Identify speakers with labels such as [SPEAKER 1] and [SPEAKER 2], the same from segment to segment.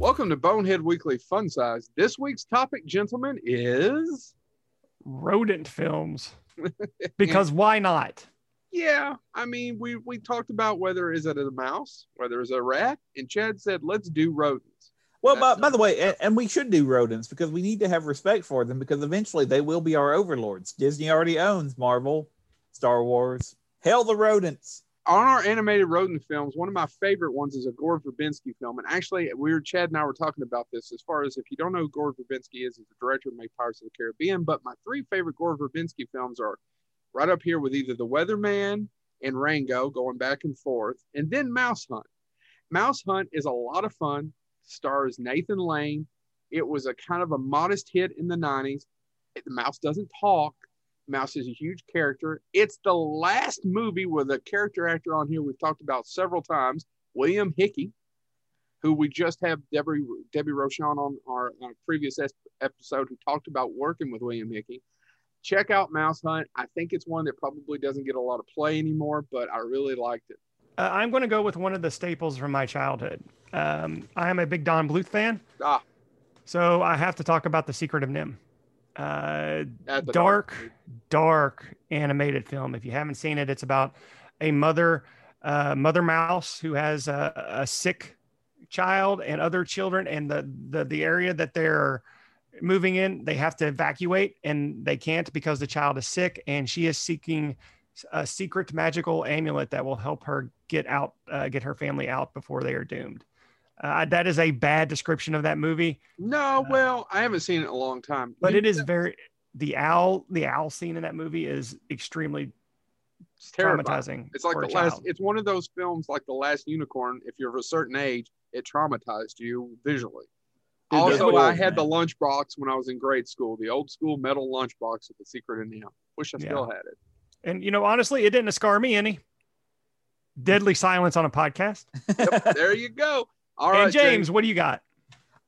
[SPEAKER 1] Welcome to Bonehead Weekly Fun Size. This week's topic, gentlemen, is
[SPEAKER 2] rodent films. because why not?
[SPEAKER 1] Yeah, I mean, we we talked about whether is it a mouse, whether it's a rat, and Chad said, "Let's do rodents."
[SPEAKER 3] Well, by, by the way, and, and we should do rodents because we need to have respect for them because eventually they will be our overlords. Disney already owns Marvel, Star Wars. Hell, the rodents
[SPEAKER 1] on our animated rodent films, one of my favorite ones is a Gore Verbinski film. And actually, we were Chad and I were talking about this as far as if you don't know who Gore Verbinski is, he's the director of Make Pirates of the Caribbean. But my three favorite Gore Verbinski films are right up here with either The Weatherman and Rango, going back and forth, and then Mouse Hunt. Mouse Hunt is a lot of fun. Stars Nathan Lane. It was a kind of a modest hit in the 90s. The mouse doesn't talk, Mouse is a huge character. It's the last movie with a character actor on here we've talked about several times, William Hickey, who we just have Debbie Debbie Rochon on our, our previous episode who talked about working with William Hickey. Check out Mouse Hunt. I think it's one that probably doesn't get a lot of play anymore, but I really liked it.
[SPEAKER 2] Uh, I'm going to go with one of the staples from my childhood. Um, I am a big Don Bluth fan. Ah. So I have to talk about The Secret of NIMH. uh, dark, dark, dark animated film. If you haven't seen it, it's about a mother, uh, mother mouse who has a, a, sick child and other children, and the, the the area that they're moving in, they have to evacuate, and they can't because the child is sick, and she is seeking a secret magical amulet that will help her get out, uh, get her family out before they are doomed. Uh, that is a bad description of that movie.
[SPEAKER 1] No, uh, well, I haven't seen it in a long time.
[SPEAKER 2] But you, it is very the owl. The owl scene in that movie is extremely it's traumatizing.
[SPEAKER 1] It's like the last. Child. It's one of those films like the Last Unicorn. If you're of a certain age, it traumatized you visually. Dude, also, I had man. the lunchbox when I was in grade school, the old school metal lunchbox with the secret in the Wish I yeah. still had it.
[SPEAKER 2] And you know, honestly, it didn't scar me any. Deadly silence on a podcast.
[SPEAKER 1] yep, there you go.
[SPEAKER 2] All right, and James, James, what do you got?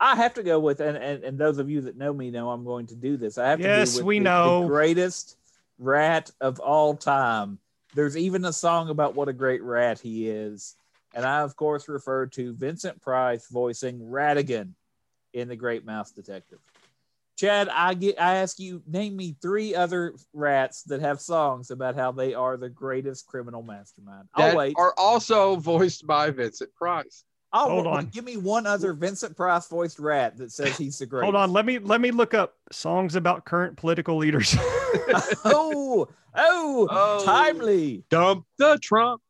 [SPEAKER 3] I have to go with, and, and, and those of you that know me know I'm going to do this. I have to
[SPEAKER 2] yes,
[SPEAKER 3] with
[SPEAKER 2] we
[SPEAKER 3] the,
[SPEAKER 2] know
[SPEAKER 3] the greatest rat of all time. There's even a song about what a great rat he is. And I, of course, refer to Vincent Price voicing Ratigan in The Great Mouse Detective. Chad, I get I ask you, name me three other rats that have songs about how they are the greatest criminal mastermind. I'll
[SPEAKER 1] that
[SPEAKER 3] wait.
[SPEAKER 1] Are also voiced by Vincent Price.
[SPEAKER 3] Oh, hold on. Give me one other Vincent Price voiced rat that says he's the greatest.
[SPEAKER 2] Hold on. Let me let me look up songs about current political leaders.
[SPEAKER 3] oh, oh, oh, timely.
[SPEAKER 1] Dump the Trump.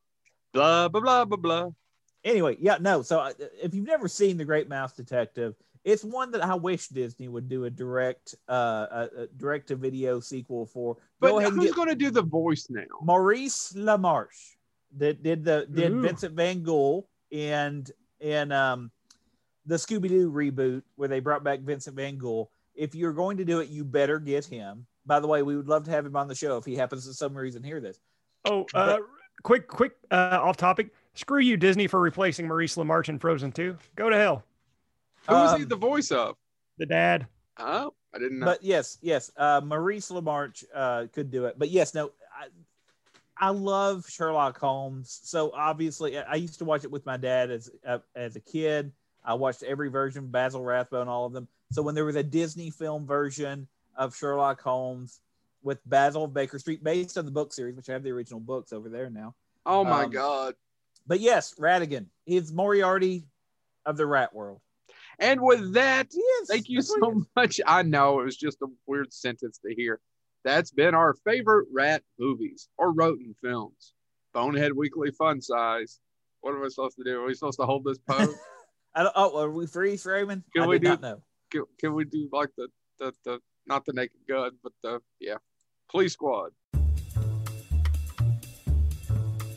[SPEAKER 1] Blah blah blah blah blah.
[SPEAKER 3] Anyway, yeah, no. So uh, if you've never seen The Great Mouse Detective, it's one that I wish Disney would do a direct, uh, a, a direct to video sequel for.
[SPEAKER 1] But Go who's going to do the voice now?
[SPEAKER 3] Maurice LaMarche that did the did Ooh. Vincent Van Ghoul and in um, the Scooby Doo reboot where they brought back Vincent Van Ghoul. If you're going to do it, you better get him. By the way, we would love to have him on the show if he happens to some reason hear this.
[SPEAKER 2] Oh, uh, but, quick, quick, uh, off topic. Screw you, Disney, for replacing Maurice LaMarche in Frozen 2. Go to hell.
[SPEAKER 1] Who um, he the voice of?
[SPEAKER 2] The dad.
[SPEAKER 1] Oh, I didn't know.
[SPEAKER 3] But yes, yes, uh, Maurice LaMarche uh, could do it. But yes, no, I love Sherlock Holmes. So obviously, I used to watch it with my dad as uh, as a kid. I watched every version, Basil Rathbone, all of them. So when there was a Disney film version of Sherlock Holmes with Basil Baker Street, based on the book series, which I have the original books over there now.
[SPEAKER 1] Oh my um, god!
[SPEAKER 3] But yes, Ratigan is Moriarty of the rat world.
[SPEAKER 1] And with that, yes, thank you so much. I know it was just a weird sentence to hear. That's been our favorite rat movies or rodent films. Bonehead Weekly Fun Size. What am I supposed to do? Are we supposed to hold this pose?
[SPEAKER 3] I don't, oh, are we freeze framing?
[SPEAKER 1] Can
[SPEAKER 3] I
[SPEAKER 1] we do?
[SPEAKER 3] know.
[SPEAKER 1] Can, can we do like the, the the not the Naked Gun, but the yeah, Police Squad?